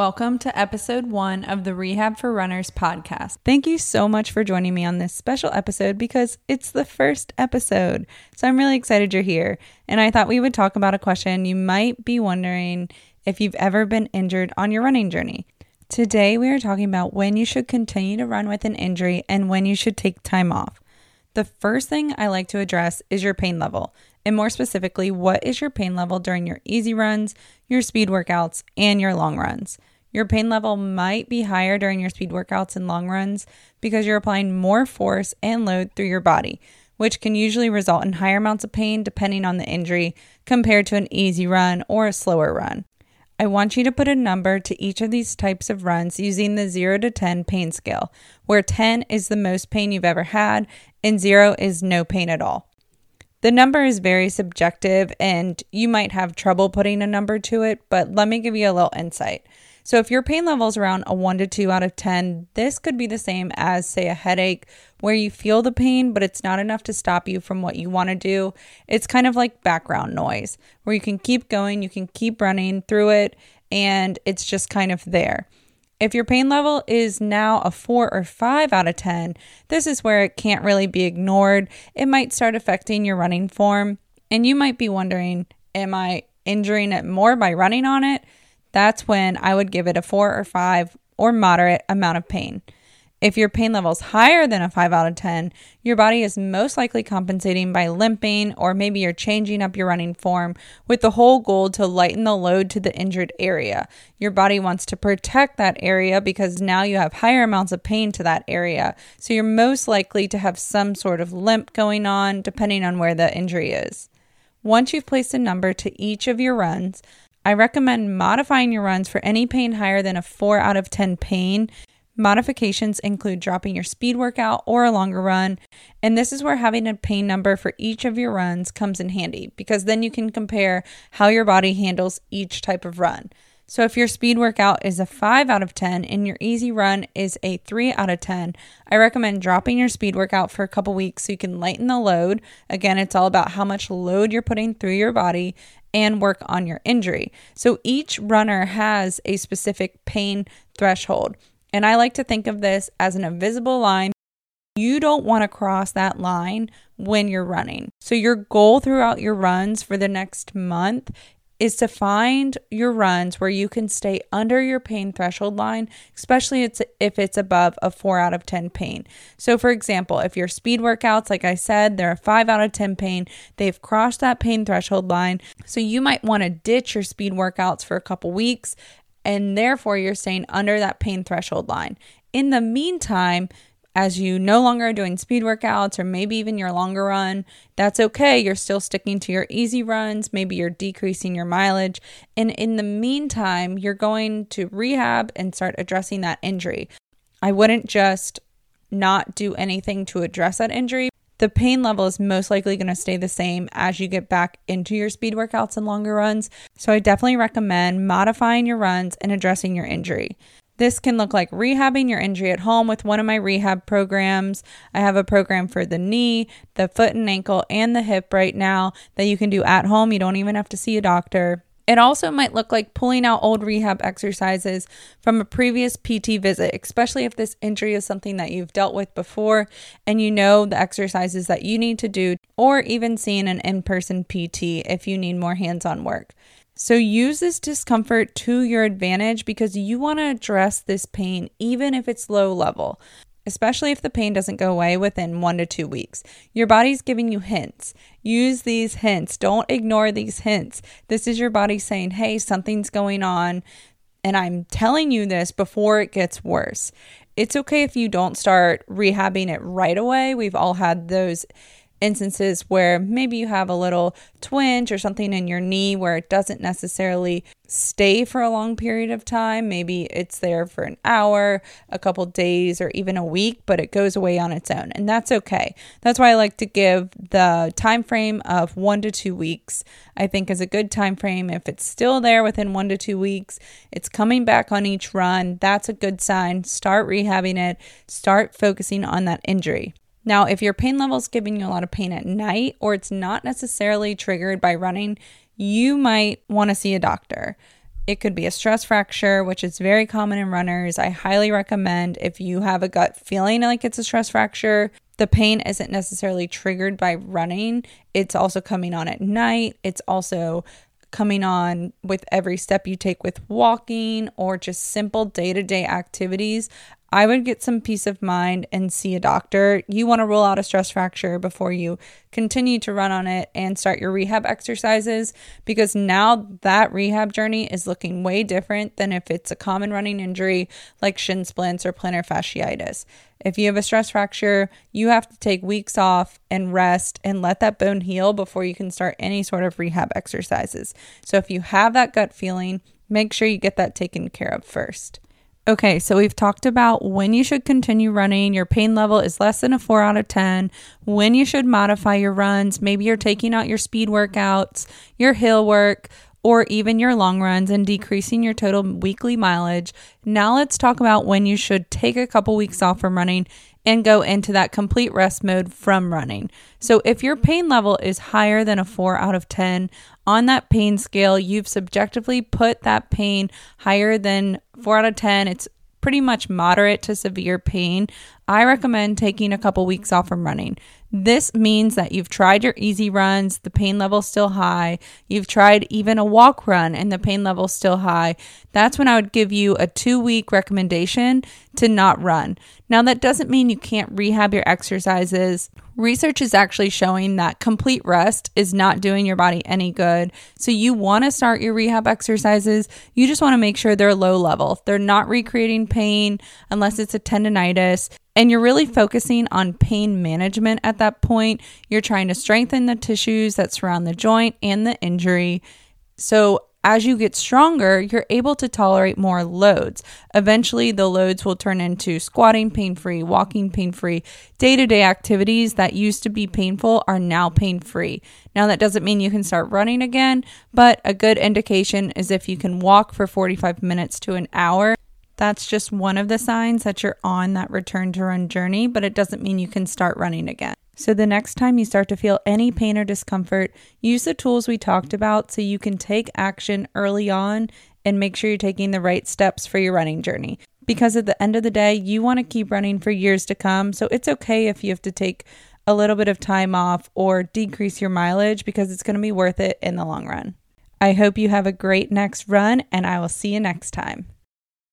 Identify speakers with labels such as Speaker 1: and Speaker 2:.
Speaker 1: Welcome to episode one of the Rehab for Runners podcast. Thank you so much for joining me on this special episode because it's the first episode. So I'm really excited you're here. And I thought we would talk about a question you might be wondering if you've ever been injured on your running journey. Today, we are talking about when you should continue to run with an injury and when you should take time off. The first thing I like to address is your pain level, and more specifically, what is your pain level during your easy runs, your speed workouts, and your long runs. Your pain level might be higher during your speed workouts and long runs because you're applying more force and load through your body, which can usually result in higher amounts of pain depending on the injury compared to an easy run or a slower run. I want you to put a number to each of these types of runs using the 0 to 10 pain scale, where 10 is the most pain you've ever had and 0 is no pain at all. The number is very subjective and you might have trouble putting a number to it, but let me give you a little insight. So, if your pain level is around a 1 to 2 out of 10, this could be the same as, say, a headache where you feel the pain, but it's not enough to stop you from what you want to do. It's kind of like background noise where you can keep going, you can keep running through it, and it's just kind of there. If your pain level is now a 4 or 5 out of 10, this is where it can't really be ignored. It might start affecting your running form, and you might be wondering, am I injuring it more by running on it? That's when I would give it a 4 or 5 or moderate amount of pain. If your pain level is higher than a 5 out of 10, your body is most likely compensating by limping, or maybe you're changing up your running form with the whole goal to lighten the load to the injured area. Your body wants to protect that area because now you have higher amounts of pain to that area. So you're most likely to have some sort of limp going on depending on where the injury is. Once you've placed a number to each of your runs, I recommend modifying your runs for any pain higher than a 4 out of 10 pain Modifications include dropping your speed workout or a longer run, and this is where having a pain number for each of your runs comes in handy because then you can compare how your body handles each type of run. So, if your speed workout is a 5 out of 10 and your easy run is a 3 out of 10, I recommend dropping your speed workout for a couple weeks so you can lighten the load. Again, it's all about how much load you're putting through your body and work on your injury. So, each runner has a specific pain threshold. And I like to think of this as an invisible line. You don't want to cross that line when you're running. So, your goal throughout your runs for the next month is to find your runs where you can stay under your pain threshold line, especially if it's above a 4 out of 10 pain. So, for example, if your speed workouts, like I said, they're a 5 out of 10 pain, they've crossed that pain threshold line. So, you might want to ditch your speed workouts for a couple weeks and therefore you're staying under that pain threshold line. In the meantime, as you no longer are doing speed workouts or maybe even your longer run, that's okay. You're still sticking to your easy runs. Maybe you're decreasing your mileage. And in the meantime, you're going to rehab and start addressing that injury. I wouldn't just not do anything to address that injury, the pain level is most likely going to stay the same as you get back into your speed workouts and longer runs. So I definitely recommend modifying your runs and addressing your injury. This can look like rehabbing your injury at home with one of my rehab programs. I have a program for the knee, the foot and ankle, and the hip right now that you can do at home. You don't even have to see a doctor. It also might look like pulling out old rehab exercises from a previous PT visit, especially if this injury is something that you've dealt with before and you know the exercises that you need to do, or even seeing an in person PT if you need more hands on work. So use this discomfort to your advantage because you want to address this pain even if it's low level especially if the pain doesn't go away within one to two weeks. Your body's giving you hints. Use these hints. Don't ignore these hints. This is your body saying, hey, something's going on. And I'm telling you this before it gets worse. It's okay if you don't start rehabbing it right away. We've all had those instances where maybe you have a little twinge or something in your knee where it doesn't necessarily stay for a long period of time. Maybe it's there for an hour, a couple days, or even a week, but it goes away on its own. And that's okay. That's why I like to give the time frame of one to two weeks. I think is a good time frame. If it's still there within one to two weeks, it's coming back on each run. That's a good sign. Start rehabbing it, start focusing on that injury. Now, if your pain level is giving you a lot of pain at night or it's not necessarily triggered by running, you might want to see a doctor. It could be a stress fracture, which is very common in runners. I highly recommend if you have a gut feeling like it's a stress fracture, the pain isn't necessarily triggered by running. It's also coming on at night. It's also coming on with every step you take with walking or just simple day to day activities. I would get some peace of mind and see a doctor. You want to rule out a stress fracture before you continue to run on it and start your rehab exercises because now that rehab journey is looking way different than if it's a common running injury like shin splints or plantar fasciitis. If you have a stress fracture, you have to take weeks off and rest and let that bone heal before you can start any sort of rehab exercises. So if you have that gut feeling, make sure you get that taken care of first. Okay, so we've talked about when you should continue running. Your pain level is less than a 4 out of 10. When you should modify your runs. Maybe you're taking out your speed workouts, your hill work, or even your long runs and decreasing your total weekly mileage. Now let's talk about when you should take a couple weeks off from running and go into that complete rest mode from running. So, if your pain level is higher than a 4 out of 10 on that pain scale, you've subjectively put that pain higher than 4 out of 10. It's pretty much moderate to severe pain. I recommend taking a couple weeks off from running. This means that you've tried your easy runs, the pain level's still high. You've tried even a walk run and the pain level's still high. That's when I would give you a two week recommendation to not run. Now, that doesn't mean you can't rehab your exercises. Research is actually showing that complete rest is not doing your body any good. So, you want to start your rehab exercises. You just want to make sure they're low level. They're not recreating pain unless it's a tendonitis and you're really focusing on pain management at that point. You're trying to strengthen the tissues that surround the joint and the injury. So, as you get stronger, you're able to tolerate more loads. Eventually, the loads will turn into squatting pain free, walking pain free. Day to day activities that used to be painful are now pain free. Now, that doesn't mean you can start running again, but a good indication is if you can walk for 45 minutes to an hour that's just one of the signs that you're on that return to run journey, but it doesn't mean you can start running again. So, the next time you start to feel any pain or discomfort, use the tools we talked about so you can take action early on and make sure you're taking the right steps for your running journey. Because at the end of the day, you want to keep running for years to come. So, it's okay if you have to take a little bit of time off or decrease your mileage because it's going to be worth it in the long run. I hope you have a great next run, and I will see you next time.